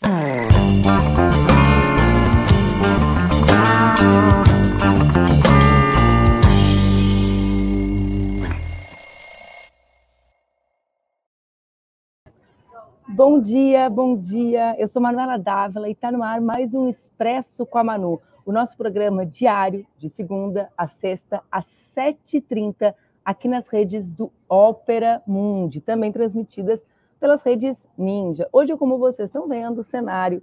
Bom dia, bom dia. Eu sou Manuela Dávila e está no ar mais um Expresso com a Manu, o nosso programa diário de segunda a sexta às 7h30 aqui nas redes do Ópera Mundi, também transmitidas pelas redes Ninja. Hoje, como vocês estão vendo, o cenário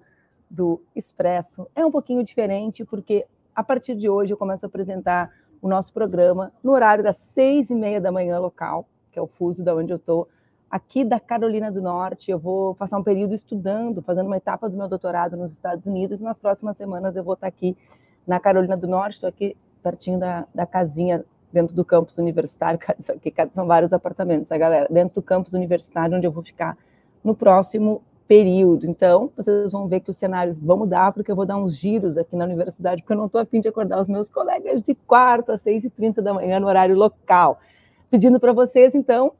do Expresso é um pouquinho diferente, porque a partir de hoje eu começo a apresentar o nosso programa no horário das seis e meia da manhã local, que é o fuso da onde eu estou, aqui da Carolina do Norte. Eu vou passar um período estudando, fazendo uma etapa do meu doutorado nos Estados Unidos. E nas próximas semanas eu vou estar aqui na Carolina do Norte, estou aqui pertinho da, da casinha dentro do campus universitário, que são vários apartamentos, né, galera? Dentro do campus universitário, onde eu vou ficar no próximo período. Então, vocês vão ver que os cenários vão mudar, porque eu vou dar uns giros aqui na universidade, porque eu não estou afim de acordar os meus colegas de quarta às seis e trinta da manhã no horário local. Pedindo para vocês, então,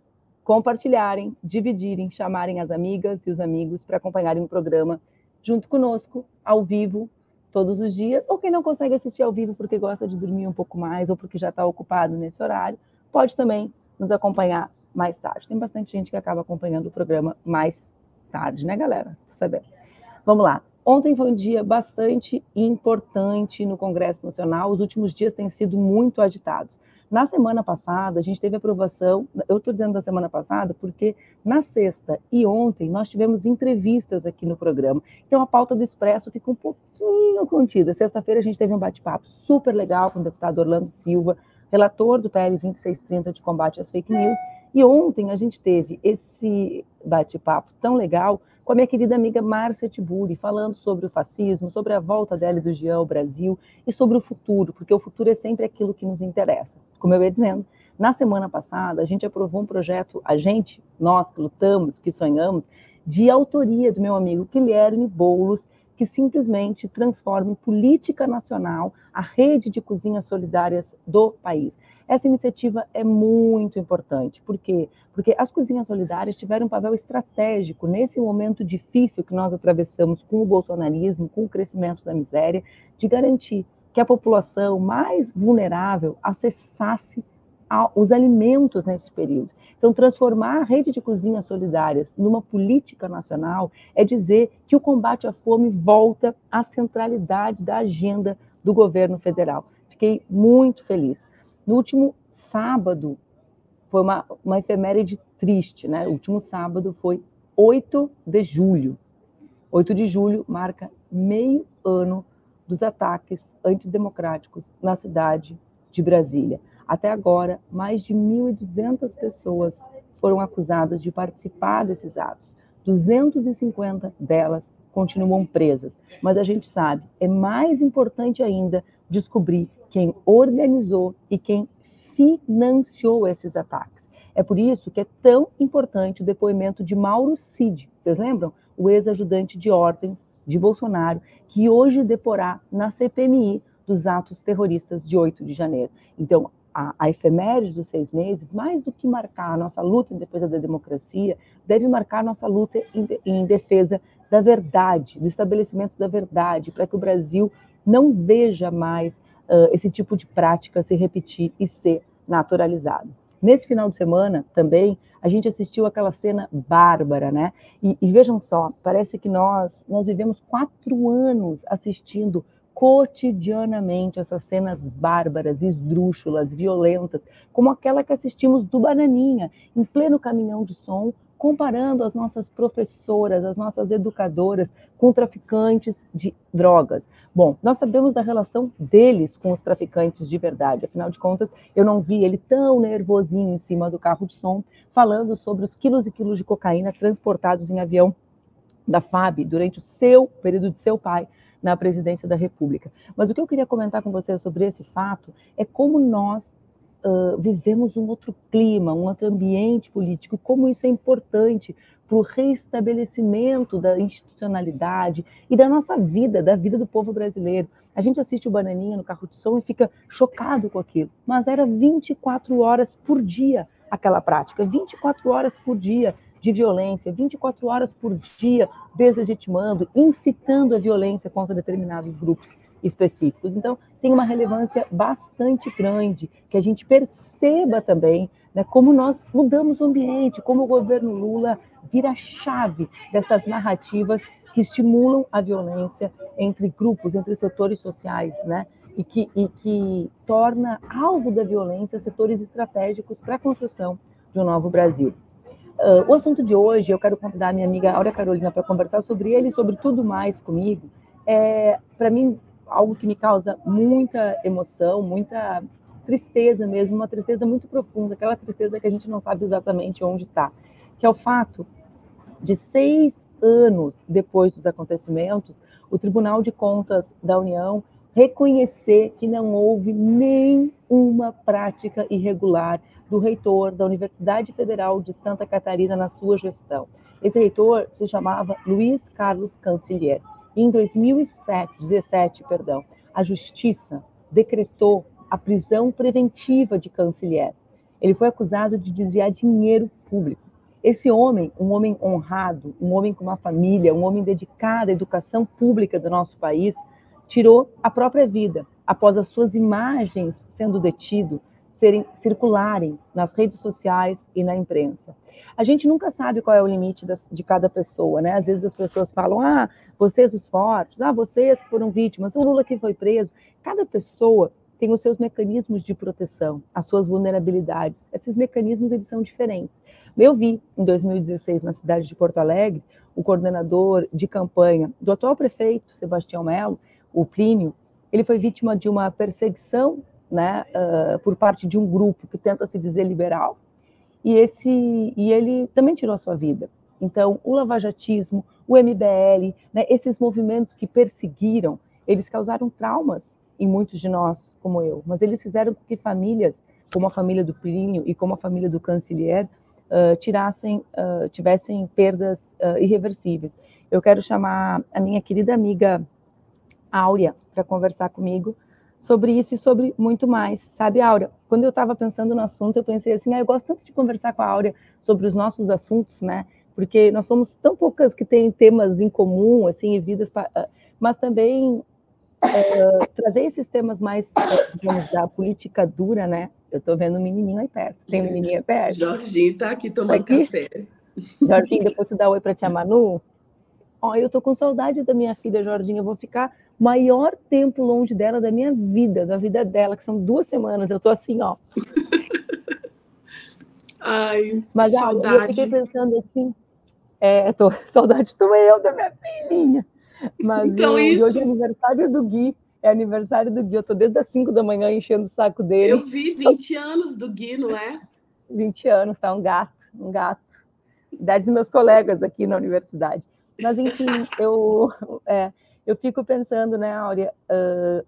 compartilharem, dividirem, chamarem as amigas e os amigos para acompanharem o programa junto conosco, ao vivo, todos os dias, ou quem não consegue assistir ao vivo porque gosta de dormir um pouco mais ou porque já está ocupado nesse horário, pode também nos acompanhar mais tarde. Tem bastante gente que acaba acompanhando o programa mais tarde, né, galera? Saber. Vamos lá. Ontem foi um dia bastante importante no Congresso Nacional. Os últimos dias têm sido muito agitados. Na semana passada, a gente teve aprovação, eu estou dizendo da semana passada porque na sexta e ontem nós tivemos entrevistas aqui no programa. Então a pauta do Expresso fica um pouquinho contida. Sexta-feira a gente teve um bate-papo super legal com o deputado Orlando Silva, relator do PL 2630 de combate às fake news. E ontem a gente teve esse bate-papo tão legal com a minha querida amiga Márcia Tiburi, falando sobre o fascismo, sobre a volta dela e do Jean ao Brasil e sobre o futuro, porque o futuro é sempre aquilo que nos interessa. Como eu ia dizendo, na semana passada a gente aprovou um projeto, a gente, nós que lutamos, que sonhamos, de autoria do meu amigo Guilherme Boulos, que simplesmente transforma em política nacional a rede de cozinhas solidárias do país. Essa iniciativa é muito importante. Por quê? Porque as cozinhas solidárias tiveram um papel estratégico nesse momento difícil que nós atravessamos com o bolsonarismo, com o crescimento da miséria, de garantir que a população mais vulnerável acessasse os alimentos nesse período. Então, transformar a rede de cozinhas solidárias numa política nacional é dizer que o combate à fome volta à centralidade da agenda do governo federal. Fiquei muito feliz. No último sábado, foi uma, uma efeméride triste, né? O último sábado foi 8 de julho. 8 de julho marca meio ano dos ataques antidemocráticos na cidade de Brasília. Até agora, mais de 1.200 pessoas foram acusadas de participar desses atos. 250 delas continuam presas. Mas a gente sabe, é mais importante ainda descobrir quem organizou e quem financiou esses ataques. É por isso que é tão importante o depoimento de Mauro Cid. Vocês lembram? O ex-ajudante de ordens de Bolsonaro, que hoje deporá na CPMI dos atos terroristas de 8 de janeiro. Então, a, a efeméride dos seis meses, mais do que marcar a nossa luta em defesa da democracia, deve marcar nossa luta em, em defesa da verdade, do estabelecimento da verdade, para que o Brasil não veja mais uh, esse tipo de prática se repetir e ser naturalizado. Nesse final de semana, também, a gente assistiu aquela cena bárbara, né? E, e, vejam só, parece que nós, nós vivemos quatro anos assistindo cotidianamente essas cenas bárbaras, esdrúxulas, violentas, como aquela que assistimos do Bananinha, em pleno caminhão de som, comparando as nossas professoras, as nossas educadoras com traficantes de drogas. Bom, nós sabemos da relação deles com os traficantes de verdade, afinal de contas, eu não vi ele tão nervosinho em cima do carro de som, falando sobre os quilos e quilos de cocaína transportados em avião da FAB durante o seu período de seu pai na presidência da República. Mas o que eu queria comentar com vocês sobre esse fato é como nós uh, vivemos um outro clima, um outro ambiente político, como isso é importante para o reestabelecimento da institucionalidade e da nossa vida, da vida do povo brasileiro. A gente assiste o Bananinha no carro de som e fica chocado com aquilo, mas era 24 horas por dia aquela prática, 24 horas por dia de violência, 24 horas por dia, deslegitimando, incitando a violência contra determinados grupos específicos. Então, tem uma relevância bastante grande que a gente perceba também né, como nós mudamos o ambiente, como o governo Lula vira a chave dessas narrativas que estimulam a violência entre grupos, entre setores sociais, né? E que, e que torna alvo da violência setores estratégicos para a construção de um novo Brasil. Uh, o assunto de hoje, eu quero convidar minha amiga Áurea Carolina para conversar sobre ele e sobre tudo mais comigo. É, para mim, algo que me causa muita emoção, muita tristeza mesmo, uma tristeza muito profunda, aquela tristeza que a gente não sabe exatamente onde está, que é o fato de seis anos depois dos acontecimentos, o Tribunal de Contas da União reconhecer que não houve nenhuma prática irregular do reitor da Universidade Federal de Santa Catarina na sua gestão. Esse reitor se chamava Luiz Carlos Cancelier. Em 2017, perdão, a Justiça decretou a prisão preventiva de Cancelier. Ele foi acusado de desviar dinheiro público. Esse homem, um homem honrado, um homem com uma família, um homem dedicado à educação pública do nosso país, tirou a própria vida após as suas imagens sendo detido serem circularem nas redes sociais e na imprensa. A gente nunca sabe qual é o limite de cada pessoa, né? Às vezes as pessoas falam: "Ah, vocês os fortes, ah, vocês que foram vítimas, o Lula que foi preso". Cada pessoa tem os seus mecanismos de proteção, as suas vulnerabilidades. Esses mecanismos eles são diferentes. Eu vi em 2016 na cidade de Porto Alegre o coordenador de campanha do atual prefeito Sebastião Melo, o Plínio, ele foi vítima de uma perseguição né, uh, por parte de um grupo que tenta se dizer liberal, e, esse, e ele também tirou a sua vida. Então, o lavajatismo, o MBL, né, esses movimentos que perseguiram, eles causaram traumas em muitos de nós, como eu, mas eles fizeram com que famílias, como a família do Plínio e como a família do Cancelier, uh, tirassem, uh, tivessem perdas uh, irreversíveis. Eu quero chamar a minha querida amiga Áurea para conversar comigo sobre isso e sobre muito mais. Sabe, Áurea, quando eu estava pensando no assunto, eu pensei assim, ah, eu gosto tanto de conversar com a Áurea sobre os nossos assuntos, né? Porque nós somos tão poucas que têm temas em comum, assim, e vidas, mas também uh, trazer esses temas mais, digamos, da política dura, né? Eu estou vendo um menininho aí perto. Tem um menininho aí perto? Jorginho está aqui tomando tá aqui? café. Jorginho, depois tu dá oi para tia Manu. Ó, eu tô com saudade da minha filha, Jorginho. Eu vou ficar maior tempo longe dela da minha vida, da vida dela, que são duas semanas. Eu tô assim, ó. Ai, Mas, saudade. Ah, eu fiquei pensando assim, é, tô, saudade tô eu da minha filhinha. Mas então, eu, isso... hoje é aniversário do Gui. É aniversário do Gui. Eu tô desde as 5 da manhã enchendo o saco dele. Eu vi 20 anos do Gui, não é? 20 anos, tá? Um gato, um gato. Idade dos meus colegas aqui na universidade. Mas, enfim, eu, é, eu fico pensando, né, Áurea, uh,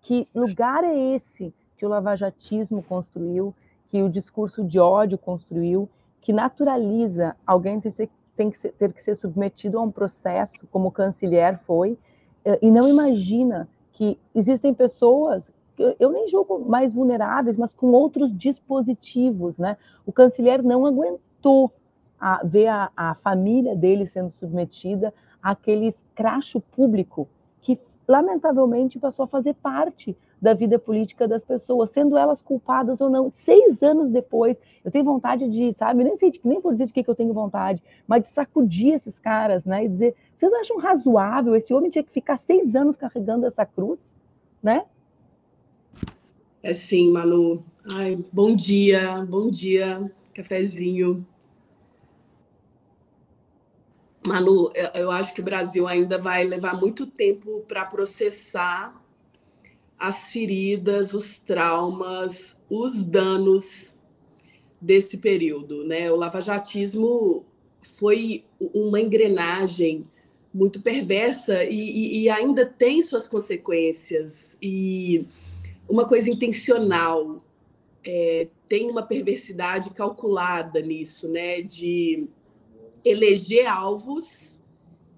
que lugar é esse que o lavajatismo construiu, que o discurso de ódio construiu, que naturaliza alguém ter tem que ser, ter que ser submetido a um processo, como o canciller foi, eh, e não imagina que existem pessoas, eu nem julgo mais vulneráveis, mas com outros dispositivos, né? O canciller não aguentou a, ver a, a família dele sendo submetida àquele escracho público que, lamentavelmente, passou a fazer parte da vida política das pessoas, sendo elas culpadas ou não. Seis anos depois, eu tenho vontade de, sabe, nem sei, de, nem dizer de que, que eu tenho vontade, mas de sacudir esses caras, né, e dizer, vocês acham razoável esse homem tinha que ficar seis anos carregando essa cruz, né? É sim, Manu. Ai, bom dia, bom dia, cafezinho. Manu, eu acho que o Brasil ainda vai levar muito tempo para processar as feridas, os traumas, os danos desse período. Né? O lavajatismo foi uma engrenagem muito perversa e, e, e, ainda tem suas consequências. E uma coisa intencional, é, tem uma perversidade calculada nisso, né? de eleger alvos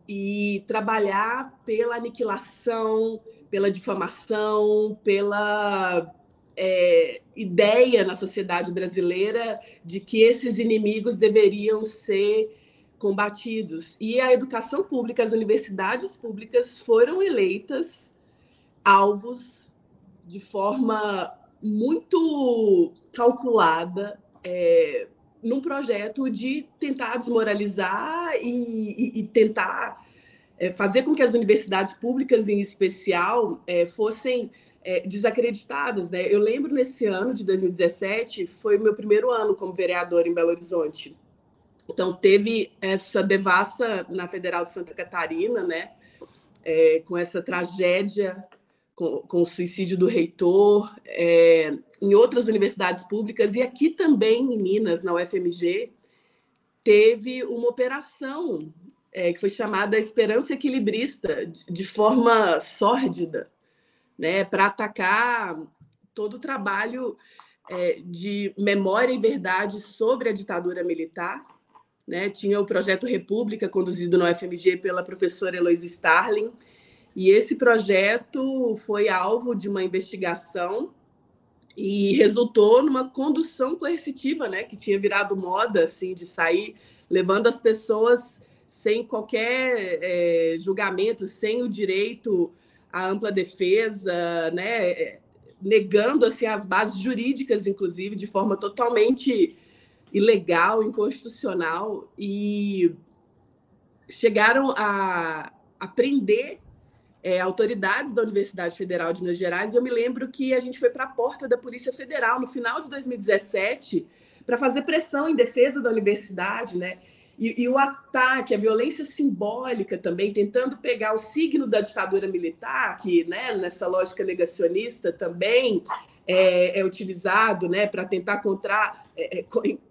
e trabalhar pela aniquilação, pela difamação, pela é, ideia na sociedade brasileira de que esses inimigos deveriam ser combatidos. E a educação pública, as universidades públicas foram eleitas alvos de forma muito calculada é, num projeto de tentar desmoralizar e, e, e tentar é, fazer com que as universidades públicas, em especial, é, fossem é, desacreditadas. Né? Eu lembro nesse ano de 2017, foi o meu primeiro ano como vereador em Belo Horizonte. Então, teve essa devassa na Federal de Santa Catarina, né? É, com essa tragédia, com, com, o suicídio do reitor, é, em outras universidades públicas, e aqui também em Minas, na UFMG, teve uma operação é, que foi chamada Esperança Equilibrista, de, de forma sórdida, né, para atacar todo o trabalho é, de memória e verdade sobre a ditadura militar. Né? Tinha o projeto República, conduzido no FMG pela professora Eloise Starling, e esse projeto foi alvo de uma investigação e resultou numa condução coercitiva, né, que tinha virado moda, assim, de sair levando as pessoas sem qualquer é, julgamento, sem o direito à ampla defesa, né, negando assim as bases jurídicas, inclusive, de forma totalmente ilegal, inconstitucional, e chegaram a, a prender é, autoridades da Universidade Federal de Minas Gerais. Eu me lembro que a gente foi para a porta da Polícia Federal no final de 2017 para fazer pressão em defesa da universidade, né? E, e, o ataque, a violência simbólica também, tentando pegar o signo da ditadura militar, que né, nessa lógica negacionista também é, é utilizado né, para tentar encontrar, é, é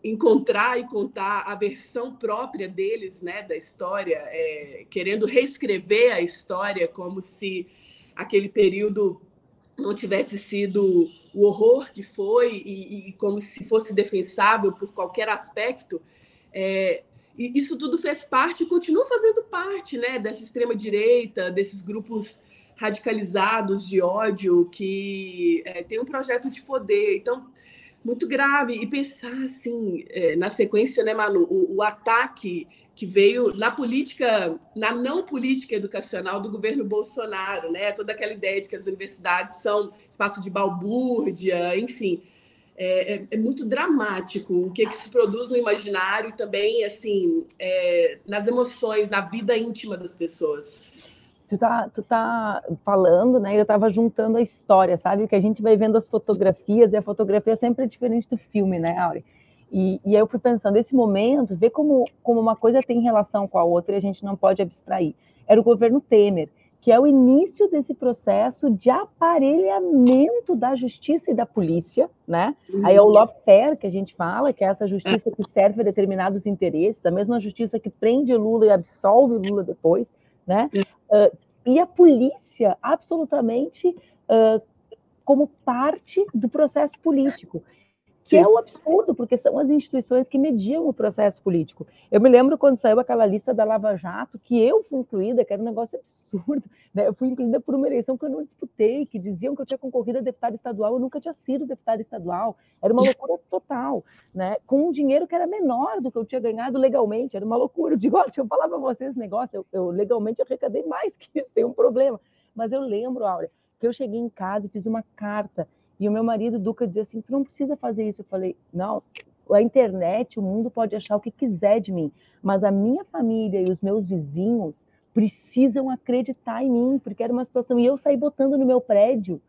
encontrar e contar a versão própria deles né, da história, é, querendo reescrever a história como se aquele período não tivesse sido o horror que foi e, e como se fosse defensável por qualquer aspecto. É, e isso tudo fez parte e continua fazendo parte né, dessa extrema-direita, desses grupos radicalizados de ódio que é, tem um projeto de poder. Então, muito grave. E pensar assim, é, na sequência, né, Manu, o, o, ataque que veio na política, na não política educacional do governo Bolsonaro, né? Toda aquela ideia de que as universidades são espaço de balbúrdia, enfim é, é, é, muito dramático o que, que se produz no imaginário e também assim é, nas emoções, na vida íntima das pessoas. Tu tá, tu tá falando, né? Eu estava juntando a história, sabe? Que a gente vai vendo as fotografias e a fotografia sempre é diferente do filme, né, Auri? E, e aí eu fui pensando, esse momento, ver como, como uma coisa tem relação com a outra e a gente não pode abstrair. Era o governo Temer que é o início desse processo de aparelhamento da justiça e da polícia, né? Uhum. Aí é o lawfare que a gente fala, que é essa justiça que serve a determinados interesses, a mesma justiça que prende Lula e absolve Lula depois, né? Uh, e a polícia absolutamente uh, como parte do processo político que é o absurdo, porque são as instituições que mediam o processo político. Eu me lembro quando saiu aquela lista da Lava Jato, que eu fui incluída, que era um negócio absurdo. Né? Eu fui incluída por uma eleição que eu não disputei, que diziam que eu tinha concorrido a deputada estadual, eu nunca tinha sido deputada estadual. Era uma loucura total, né? com um dinheiro que era menor do que eu tinha ganhado legalmente, era uma loucura. Eu digo, olha, deixa eu falar para vocês esse negócio, eu, eu legalmente arrecadei mais que isso, tem um problema. Mas eu lembro, Áurea, que eu cheguei em casa e fiz uma carta e o meu marido, Duca, dizia assim: tu não precisa fazer isso. Eu falei: não, a internet, o mundo pode achar o que quiser de mim, mas a minha família e os meus vizinhos precisam acreditar em mim, porque era uma situação. E eu saí botando no meu prédio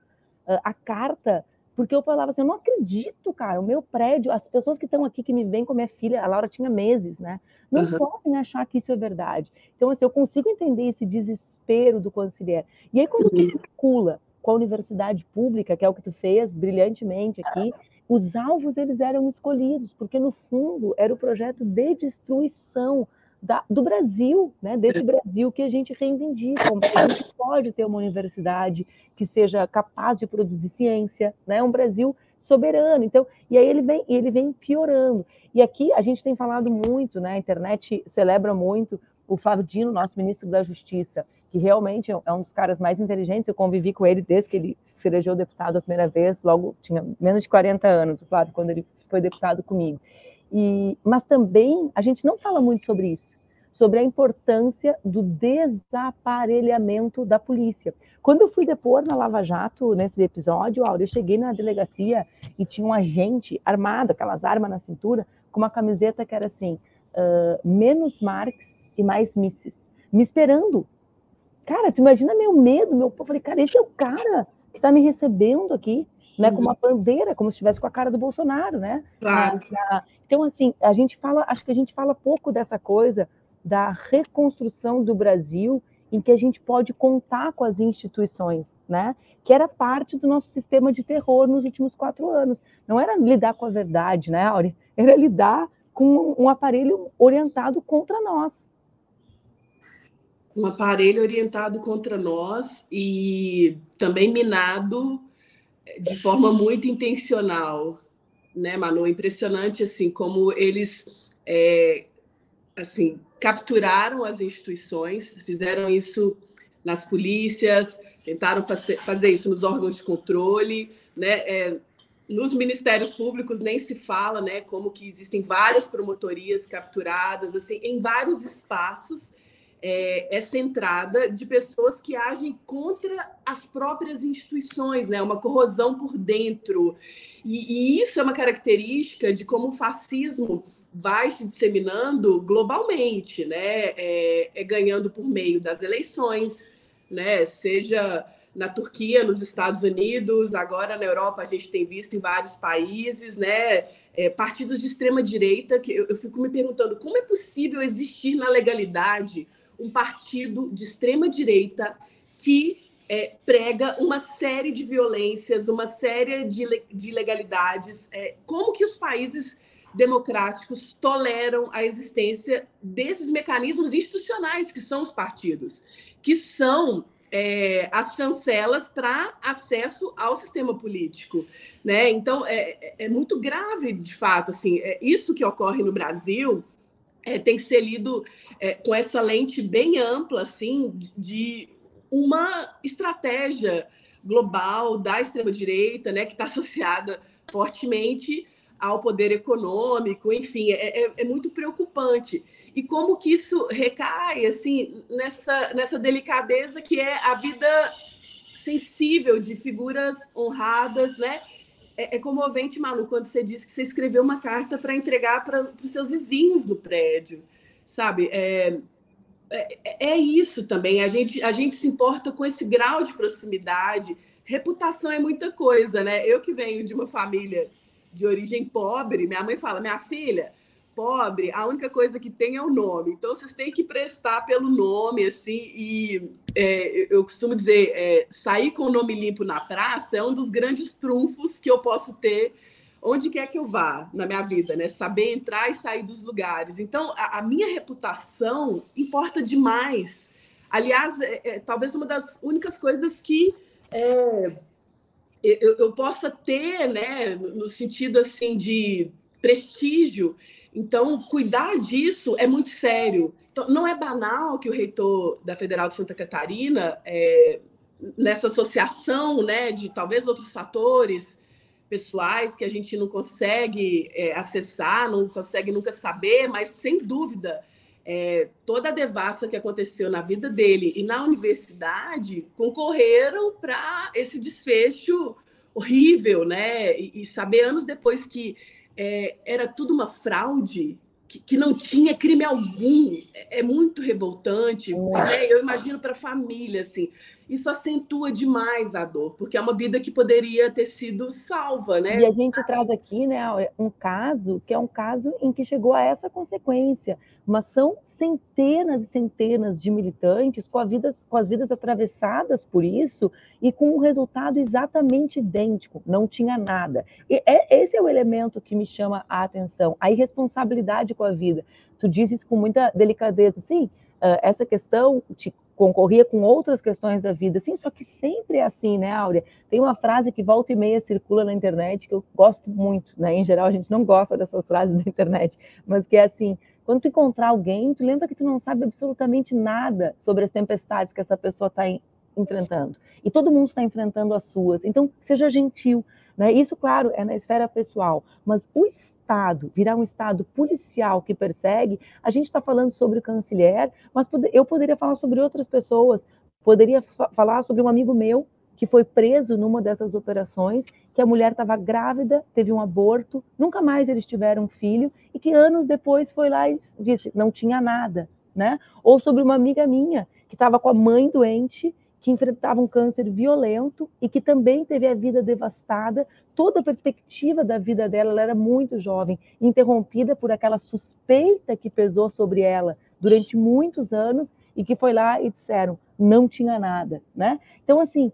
uh, a carta, porque eu falava assim: eu não acredito, cara, o meu prédio, as pessoas que estão aqui, que me vêm com a minha filha, a Laura tinha meses, né? Não uhum. podem achar que isso é verdade. Então, assim, eu consigo entender esse desespero do conselheiro. E aí, quando uhum. tu vincula com a universidade pública, que é o que tu fez brilhantemente aqui, os alvos eles eram escolhidos, porque no fundo era o projeto de destruição da, do Brasil, né, desse Brasil que a gente reivindica. A gente pode ter uma universidade que seja capaz de produzir ciência, né, um Brasil soberano. Então, e aí ele vem, ele vem piorando. E aqui a gente tem falado muito, né, a internet celebra muito o Flávio Dino, nosso ministro da Justiça, que realmente é um dos caras mais inteligentes. Eu convivi com ele desde que ele se elegeu deputado a primeira vez, logo tinha menos de 40 anos, o quando ele foi deputado comigo. E, mas também a gente não fala muito sobre isso. sobre a importância do desaparelhamento da polícia. Quando eu fui depor na Lava Jato, nesse episódio, Áurea, eu cheguei na delegacia e tinha um agente armado, aquelas armas na cintura, com uma camiseta que era assim, uh, menos Marx e mais Misses, me esperando. Cara, tu imagina meu medo, meu... Eu falei, cara, esse é o cara que está me recebendo aqui, né, com uma bandeira, como se estivesse com a cara do Bolsonaro, né? Claro. Então, assim, a gente fala, acho que a gente fala pouco dessa coisa da reconstrução do Brasil em que a gente pode contar com as instituições, né? Que era parte do nosso sistema de terror nos últimos quatro anos. Não era lidar com a verdade, né, Auri? Era lidar com um aparelho orientado contra nós. Um aparelho orientado contra nós e também minado de forma muito intencional, né, Manu? Impressionante assim como eles é, assim capturaram as instituições, fizeram isso nas polícias, tentaram fazer, isso nos órgãos de controle, né? É, nos ministérios públicos nem se fala, né? Como que existem várias promotorias capturadas, assim, em vários espaços. É, essa entrada de pessoas que agem contra as próprias instituições, né? Uma corrosão por dentro. E, e isso é uma característica de como o fascismo vai se disseminando globalmente, né? É, é, ganhando por meio das eleições, né? Seja na Turquia, nos Estados Unidos, agora na Europa a gente tem visto em vários países, né? É, partidos de extrema direita que eu, eu fico me perguntando como é possível existir na legalidade um partido de extrema direita que é, prega uma série de violências, uma série de, de ilegalidades. É, como que os países democráticos toleram a existência desses mecanismos institucionais que são os partidos, que são é, as chancelas para acesso ao sistema político, né? Então é, é, é muito grave, de fato, assim, é, isso que ocorre no Brasil é, tem que ser lido é, com essa lente bem ampla, assim, de uma estratégia global da extrema direita, né, que está associada fortemente ao poder econômico, enfim, é, é, é, muito preocupante. E como que isso recai assim nessa, nessa delicadeza que é a vida sensível de figuras honradas, né? É, é comovente, Malu, quando você disse que você escreveu uma carta para entregar para os seus vizinhos do prédio, sabe? É, é, é, isso também. A gente, a gente se importa com esse grau de proximidade. Reputação é muita coisa, né? Eu que venho de uma família de origem pobre, minha mãe fala: minha filha, pobre, a única coisa que tem é o nome. Então vocês têm que prestar pelo nome, assim. E é, eu costumo dizer: é, sair com o nome limpo na praça é um dos grandes trunfos que eu posso ter onde quer que eu vá na minha vida, né? Saber entrar e sair dos lugares. Então, a, a minha reputação importa demais. Aliás, é, é, talvez uma das únicas coisas que é, eu, eu possa ter, né, no sentido assim de prestígio. Então, cuidar disso é muito sério. Então, não é banal que o reitor da Federal de Santa Catarina, é, nessa associação né, de talvez outros fatores pessoais que a gente não consegue é, acessar, não consegue nunca saber, mas sem dúvida é, toda a devassa que aconteceu na vida dele e na universidade concorreram para esse desfecho horrível, né? E, e, saber anos depois que é, era tudo uma fraude, que, que, não tinha crime algum, é, é muito revoltante. Né? Eu imagino para a família, assim isso acentua demais a dor, porque é uma vida que poderia ter sido salva, né? E a gente traz aqui, né, um caso que é um caso em que chegou a essa consequência, mas são centenas e centenas de militantes com, vida, com as vidas atravessadas por isso e com um resultado exatamente idêntico, não tinha nada. E é, esse é o elemento que me chama a atenção, a irresponsabilidade com a vida. Tu dizes com muita delicadeza, sim, essa questão te concorria com outras questões da vida, assim, só que sempre é assim, né, Áurea? Tem uma frase que volta e meia circula na internet que eu gosto muito, né? Em geral, a gente não gosta dessas frases da internet, mas que é assim: quando tu encontrar alguém, tu lembra que tu não sabe absolutamente nada sobre as tempestades que essa pessoa está enfrentando. E todo mundo está enfrentando as suas. Então, seja gentil, Né? Isso, claro, é na esfera pessoal, mas o Estado virar um Estado policial que persegue, a gente está falando sobre o canciller, mas eu poderia falar sobre outras pessoas, poderia falar sobre um amigo meu que foi preso numa dessas operações, que a mulher estava grávida, teve um aborto, nunca mais eles tiveram um filho, e que anos depois foi lá e disse, não tinha nada, né? Ou sobre uma amiga minha, que estava com a mãe doente, que enfrentava um câncer violento e que também teve a vida devastada, toda a perspectiva da vida dela, ela era muito jovem, interrompida por aquela suspeita que pesou sobre ela durante muitos anos e que foi lá e disseram não tinha nada, né? Então assim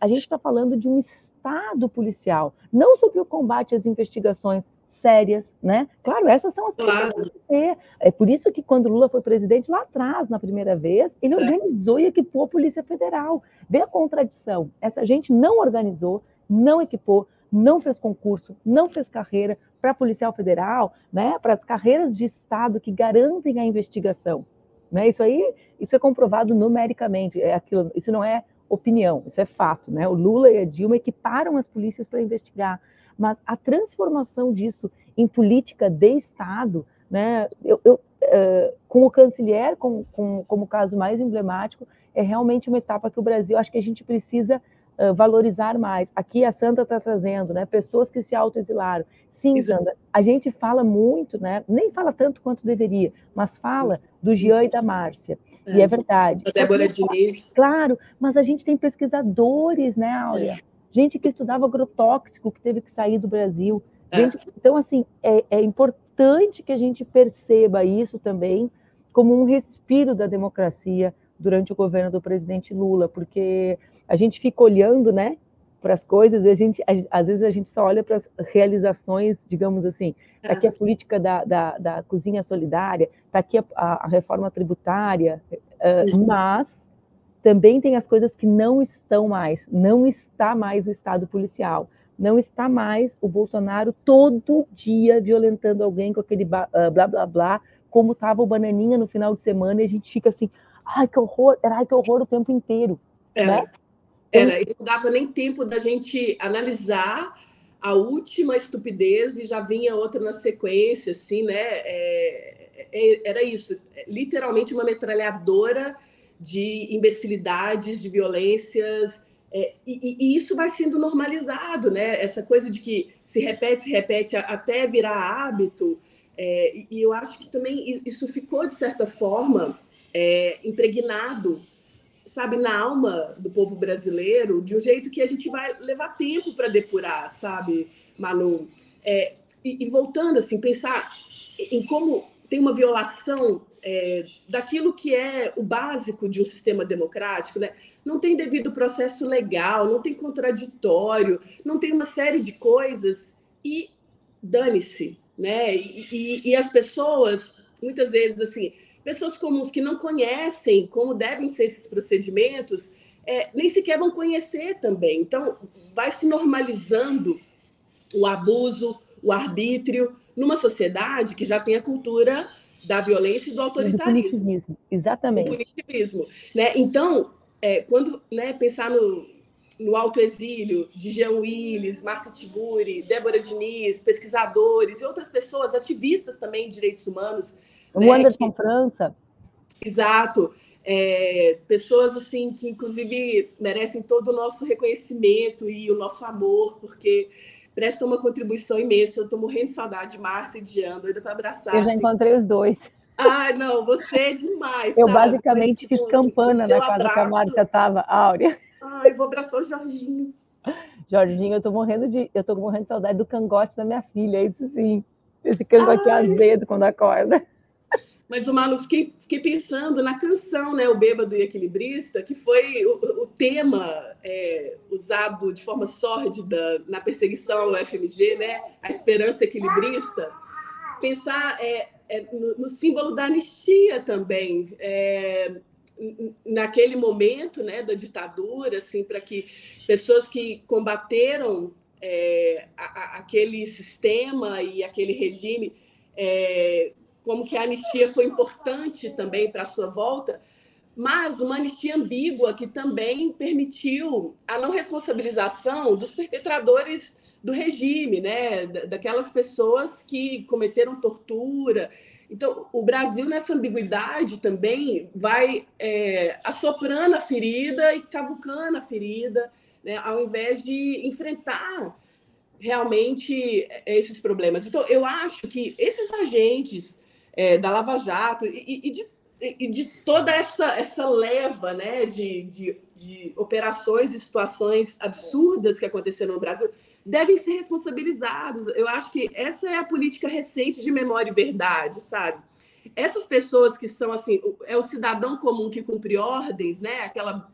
a gente está falando de um estado policial, não sobre o combate às investigações sérias, né? Claro, essas são as que claro. que ser. É por isso que quando Lula foi presidente lá atrás, na primeira vez, ele é. organizou e equipou a Polícia Federal. Vê a contradição. Essa gente não organizou, não equipou, não fez concurso, não fez carreira para policial federal, né? Para as carreiras de estado que garantem a investigação. Né? Isso aí, isso é comprovado numericamente. É aquilo, isso não é opinião, isso é fato, né? O Lula e a Dilma equiparam as polícias para investigar mas a transformação disso em política de Estado, né, eu, eu uh, com o canciller com, com, como caso mais emblemático, é realmente uma etapa que o Brasil, acho que a gente precisa uh, valorizar mais. Aqui a Santa está trazendo, né, pessoas que se autoexilaram. Sim, Sandra, a gente fala muito, né, nem fala tanto quanto deveria, mas fala do Jean e da Márcia. É. E é verdade. A Débora Diniz. Claro, mas a gente tem pesquisadores, né, Áurea? É gente que estudava agrotóxico que teve que sair do Brasil. É. Gente, então, assim, é, é importante que a gente perceba isso também como um respiro da democracia durante o governo do presidente Lula, porque a gente fica olhando, né, para as coisas a gente, às vezes a gente só olha para as realizações, digamos assim, está aqui a política da, da, da cozinha solidária, está aqui a, a, reforma tributária, uh, mas também tem as coisas que não estão mais, não está mais o Estado policial, não está mais o Bolsonaro todo dia violentando alguém com aquele uh, blá blá blá, como estava o Bananinha no final de semana, e a gente fica assim, ai que horror, ai que horror o tempo inteiro. Era, né? Era. e não dava nem tempo da gente analisar a última estupidez e já vinha outra na sequência, assim, né? É, é, era isso, literalmente uma metralhadora de imbecilidades, de violências, é, e, e, isso vai sendo normalizado, né? Essa coisa de que se repete, se repete até virar hábito. É, e eu acho que também isso ficou, de certa forma, é, impregnado, sabe, na alma do povo brasileiro, de um jeito que a gente vai levar tempo para depurar, sabe, Manu? É, e, e voltando, assim, pensar em como tem uma violação é, daquilo que é o básico de um sistema democrático, né? Não tem devido processo legal, não tem contraditório, não tem uma série de coisas e dane-se, né? E, e, e, as pessoas, muitas vezes, assim, pessoas comuns que não conhecem como devem ser esses procedimentos, é, nem sequer vão conhecer também. Então, vai se normalizando o abuso, o arbítrio, numa sociedade que já tem a cultura da violência e do autoritarismo. Do punitivismo, exatamente. Do punitivismo. Né? Então, é, quando né, pensar no, no autoexílio de Jean Willis, Márcia Tiburi, Débora Diniz, pesquisadores e outras pessoas, ativistas também de direitos humanos. O né, Anderson que... França. Exato. É, pessoas assim que inclusive merecem todo o nosso reconhecimento e o nosso amor, porque prestam uma contribuição imensa. Eu estou morrendo de saudade de Márcia e de Jean, doida para abraçar. Eu já assim. encontrei os dois. Ai, não, você é demais. Eu sabe? basicamente fiz campana na casa abraço. que a Márcia estava, Áurea. Ai, vou abraçar o Jorginho. Jorginho, eu tô morrendo de, eu tô morrendo de saudade do cangote da minha filha, isso sim. Esse cangote Ai. azedo quando acorda. Mas, Manu, fiquei, fiquei pensando na canção, né, O Bêbado e Equilibrista, que foi o, o tema é, usado de forma sórdida na perseguição ao FMG, né, a esperança equilibrista. Pensar é, é, no, no, símbolo da anistia também, é, naquele momento né, da ditadura, assim, para que pessoas que combateram é, a, a, aquele sistema e aquele regime é, como que a anistia foi importante também para a sua volta, mas uma anistia ambígua que também permitiu a não responsabilização dos perpetradores do regime, né? Daquelas pessoas que cometeram tortura. Então, o Brasil, nessa ambiguidade também, vai é, assoprando a ferida e cavucando a ferida, né? ao invés de enfrentar realmente esses problemas. Então, eu acho que esses agentes é, da Lava Jato e, e de e de toda essa, essa leva né, de, de, de, operações e situações absurdas que aconteceram no Brasil devem ser responsabilizados. Eu acho que essa é a política recente de memória e verdade, sabe? Essas pessoas que são assim, é o cidadão comum que cumpre ordens, né? Aquela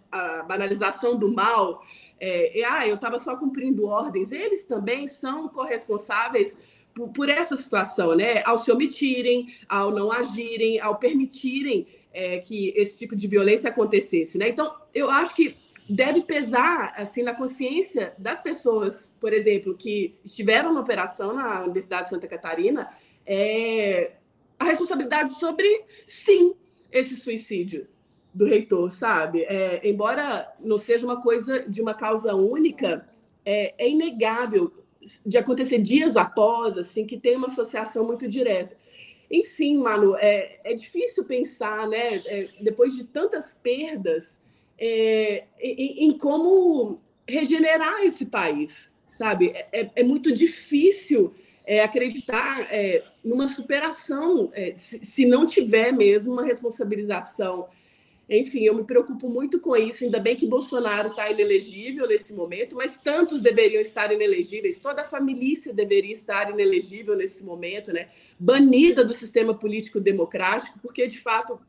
banalização do mal, é, ah, eu estava só cumprindo ordens. Eles também são corresponsáveis por, por, essa situação, né? Ao se omitirem, ao não agirem, ao permitirem é, que esse tipo de violência acontecesse, né? Então, eu acho que deve pesar assim na consciência das pessoas, por exemplo, que estiveram na operação na Universidade de Santa Catarina, é, a responsabilidade sobre, sim, esse suicídio do reitor, sabe? É, embora não seja uma coisa de uma causa única, é, é inegável de acontecer dias após, assim, que tem uma associação muito direta. Enfim, Manu, é, é difícil pensar, né, é, depois de tantas perdas, é, em, em, como regenerar esse país, sabe? É, é, é muito difícil é, acreditar numa superação se, se não tiver mesmo uma responsabilização enfim, eu me preocupo muito com isso. Ainda bem que Bolsonaro está inelegível nesse momento, mas tantos deveriam estar inelegíveis. Toda a família deveria estar inelegível nesse momento, né? Banida do sistema político democrático, porque de fato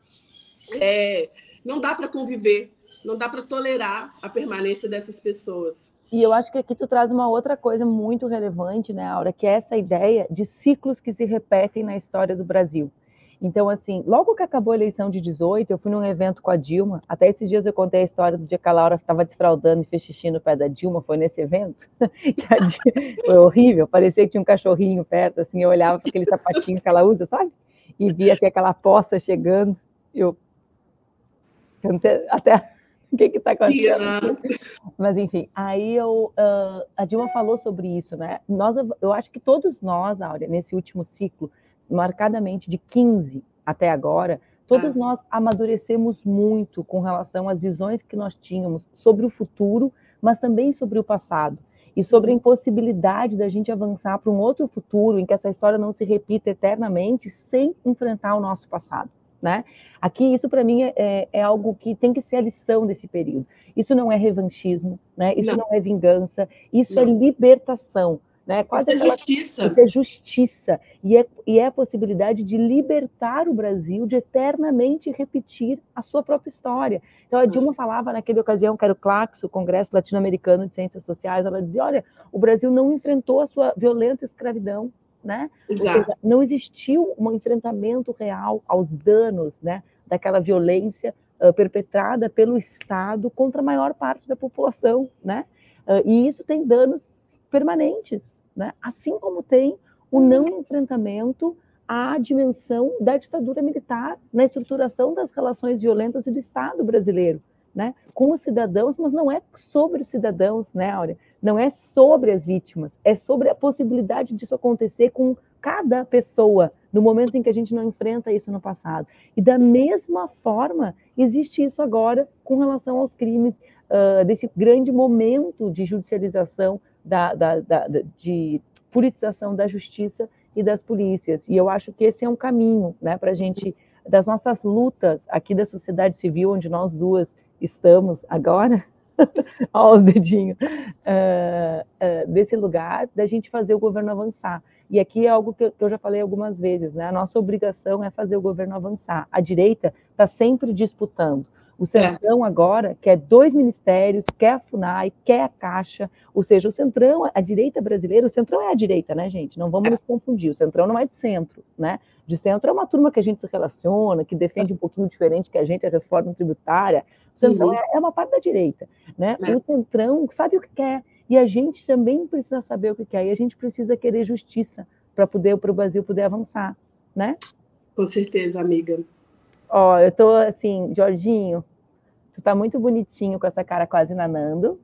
é, não dá para conviver, não dá para tolerar a permanência dessas pessoas. E eu acho que aqui tu traz uma outra coisa muito relevante, né, Aura, que é essa ideia de ciclos que se repetem na história do Brasil. Então, assim, logo que acabou a eleição de 18, eu fui num evento com a Dilma. Até esses dias eu contei a história do dia que a Laura estava desfraudando e fez xixi no pé da Dilma. Foi nesse evento. foi horrível. Parecia que tinha um cachorrinho perto, assim. Eu olhava para aquele sapatinho que ela usa, sabe? E via assim, aquela poça chegando. Eu. Até. O que está acontecendo? Mas, enfim, aí eu, uh, a Dilma falou sobre isso, né? Nós, eu acho que todos nós, Áurea, nesse último ciclo, marcadamente de 15 até agora, todos ah. nós amadurecemos muito com relação às visões que nós tínhamos sobre o futuro, mas também sobre o passado. E sobre a uhum. impossibilidade da gente avançar para um outro futuro em que essa história não se repita eternamente sem enfrentar o nosso passado. Né? Aqui, isso para mim é, é, algo que tem que ser a lição desse período. Isso não é revanchismo, né? isso não, não é vingança, isso é não. é libertação. Né? Quase isso é justiça. Isso é justiça. E é, e é a possibilidade de libertar o Brasil de eternamente repetir a sua própria história. Então, a Dilma falava naquela ocasião, que era o CLACS, o Congresso Latino-Americano de Ciências Sociais, ela dizia, olha, o Brasil não enfrentou a sua violenta escravidão, né? Exato. Seja, não existiu um enfrentamento real aos danos, né, daquela violência uh, perpetrada pelo Estado contra a maior parte da população, né? Uh, e isso tem danos permanentes, né? assim como tem o não enfrentamento à dimensão da ditadura militar na estruturação das relações violentas do Estado brasileiro, né? com os cidadãos, mas não é sobre os cidadãos, né, Áurea? Não é sobre as vítimas, é sobre a possibilidade disso acontecer com cada pessoa no momento em que a gente não enfrenta isso no passado. E da mesma forma, existe isso agora com relação aos crimes, uh, desse grande momento de judicialização da, da, da, de politização da justiça e das polícias. E eu acho que esse é um caminho né, para a gente, das nossas lutas aqui da sociedade civil, onde nós duas estamos agora, aos dedinhos, uh, uh, desse lugar, da gente fazer o governo avançar. E aqui é algo que eu já falei algumas vezes, né? A nossa obrigação é fazer o governo avançar. A direita está sempre disputando. O Centrão é. agora quer dois ministérios, quer a FUNAI, quer a Caixa, ou seja, o Centrão, a direita brasileira, o Centrão é a direita, né, gente? Não vamos é. nos confundir, o Centrão não é de centro, né? De centro é uma turma que a gente se relaciona, que defende um pouquinho diferente que a gente, a reforma tributária. O Centrão uhum. é, é, uma parte da direita, né? É. O Centrão sabe o que quer, e a gente também precisa saber o que quer, e a gente precisa querer justiça para poder para o Brasil poder avançar, né? Com certeza, amiga. Ó, eu tô assim, Jorginho, tu tá muito bonitinho com essa cara quase nanando,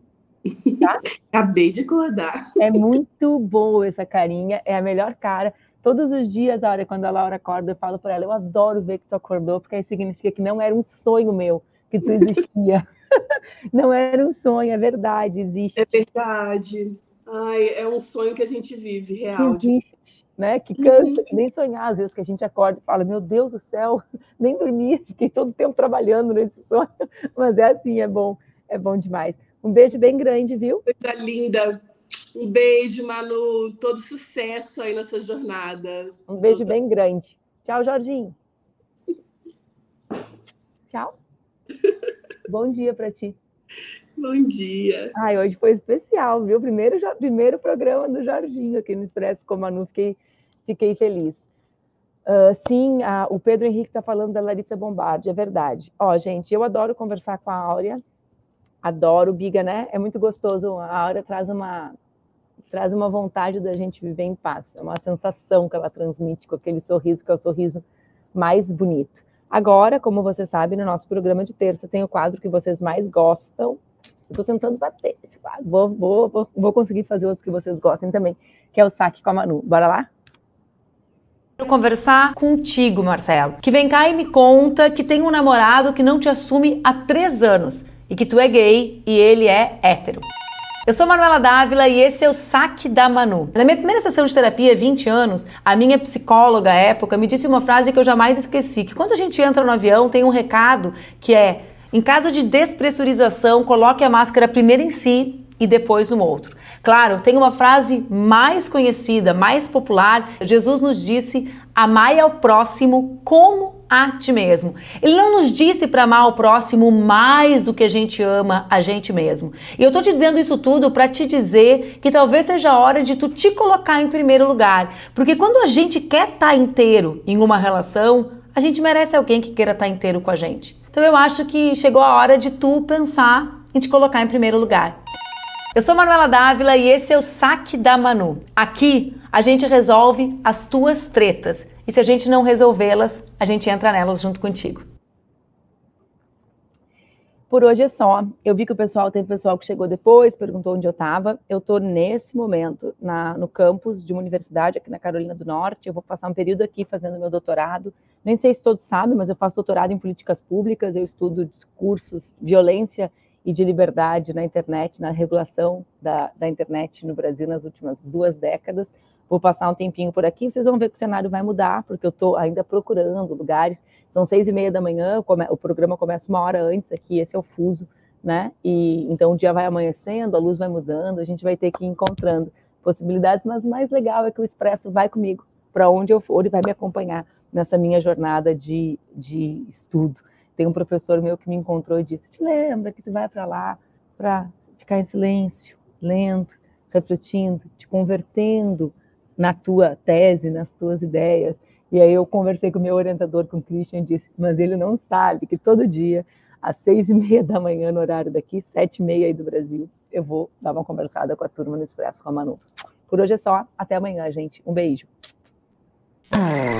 Tá? Acabei de acordar. É muito boa essa carinha, é a melhor cara. Todos os dias, a hora quando a Laura acorda, eu falo para ela: eu adoro ver que tu acordou, porque aí significa que não era um sonho meu que tu existia. não era um sonho, é verdade, existe. É verdade. Ai, é um sonho que a gente vive, real. Existe, né? Que canta, nem sonhar, às vezes, que a gente acorda e fala, meu Deus do céu, nem dormi, fiquei todo o tempo trabalhando nesse sonho. Mas é assim, é bom, é bom demais. Um beijo bem grande, viu? Coisa linda. Um beijo, Manu. Todo sucesso aí nessa jornada. Um beijo bem grande. Tchau, Jorginho. Tchau. Bom dia para ti. Bom dia. Ai, hoje foi especial, viu? Primeiro, primeiro programa do Jorginho aqui no Expresso com a Manu. Fiquei, fiquei feliz. Uh, sim, a, o Pedro Henrique está falando da Larissa Bombardi, é verdade. Ó, gente, eu adoro conversar com a Áurea. Adoro, Biga, né? É muito gostoso. A Áurea traz uma, traz uma vontade da gente viver em paz. É uma sensação que ela transmite com aquele sorriso, que é o sorriso mais bonito. Agora, como você sabe, no nosso programa de terça tem o quadro que vocês mais gostam, Estou tentando bater. Vou, vou, vou, vou conseguir fazer outros que vocês gostem também, que é o saque com a Manu. Bora lá? Quero conversar contigo, Marcelo, que vem cá e me conta que tem um namorado que não te assume há três anos e que tu é gay e ele é hétero. Eu sou Manuela Dávila e esse é o Saque da Manu. Na minha primeira sessão de terapia, 20 anos, a minha psicóloga à época me disse uma frase que eu jamais esqueci, que quando a gente entra no avião tem um recado que é em caso de despressurização, coloque a máscara primeiro em si e depois no outro. Claro, tem uma frase mais conhecida, mais popular. Jesus nos disse: amai ao próximo como a ti mesmo. Ele não nos disse para amar o próximo mais do que a gente ama a gente mesmo. E eu tô te dizendo isso tudo para te dizer que talvez seja a hora de tu te colocar em primeiro lugar, porque quando a gente quer estar tá inteiro em uma relação, a gente merece alguém que queira estar tá inteiro com a gente. Então eu acho que chegou a hora de tu pensar em te colocar em primeiro lugar. Eu sou Manuela Dávila e esse é o Saque da Manu. Aqui a gente resolve as tuas tretas e se a gente não resolvê-las, a gente entra nelas junto contigo. Por hoje é só. Eu vi que o pessoal, teve pessoal que chegou depois, perguntou onde eu estava. Eu estou nesse momento na, no campus de uma universidade aqui na Carolina do Norte. Eu vou passar um período aqui fazendo meu doutorado. Nem sei se todos sabem, mas eu faço doutorado em políticas públicas. Eu estudo discursos, violência e de liberdade na internet, na regulação da, da internet no Brasil nas últimas duas décadas. Vou passar um tempinho por aqui. Vocês vão ver que o cenário vai mudar, porque eu estou ainda procurando lugares são seis e meia da manhã, o programa começa uma hora antes aqui, esse é o fuso, né? E então o dia vai amanhecendo, a luz vai mudando, a gente vai ter que ir encontrando possibilidades, mas o mais legal é que o Expresso vai comigo para onde eu for e vai me acompanhar nessa minha jornada de, de estudo. Tem um professor meu que me encontrou e disse: Te lembra que tu vai para lá para ficar em silêncio, lendo, refletindo, te convertendo na tua tese, nas tuas ideias. E aí eu conversei com o meu orientador, com o Christian, disse, mas ele não sabe que todo dia, às seis e meia da manhã, no horário daqui, sete e meia aí do Brasil, eu vou dar uma conversada com a turma no Expresso com a Manu. Por hoje é só, até amanhã, gente. Um beijo. Ah.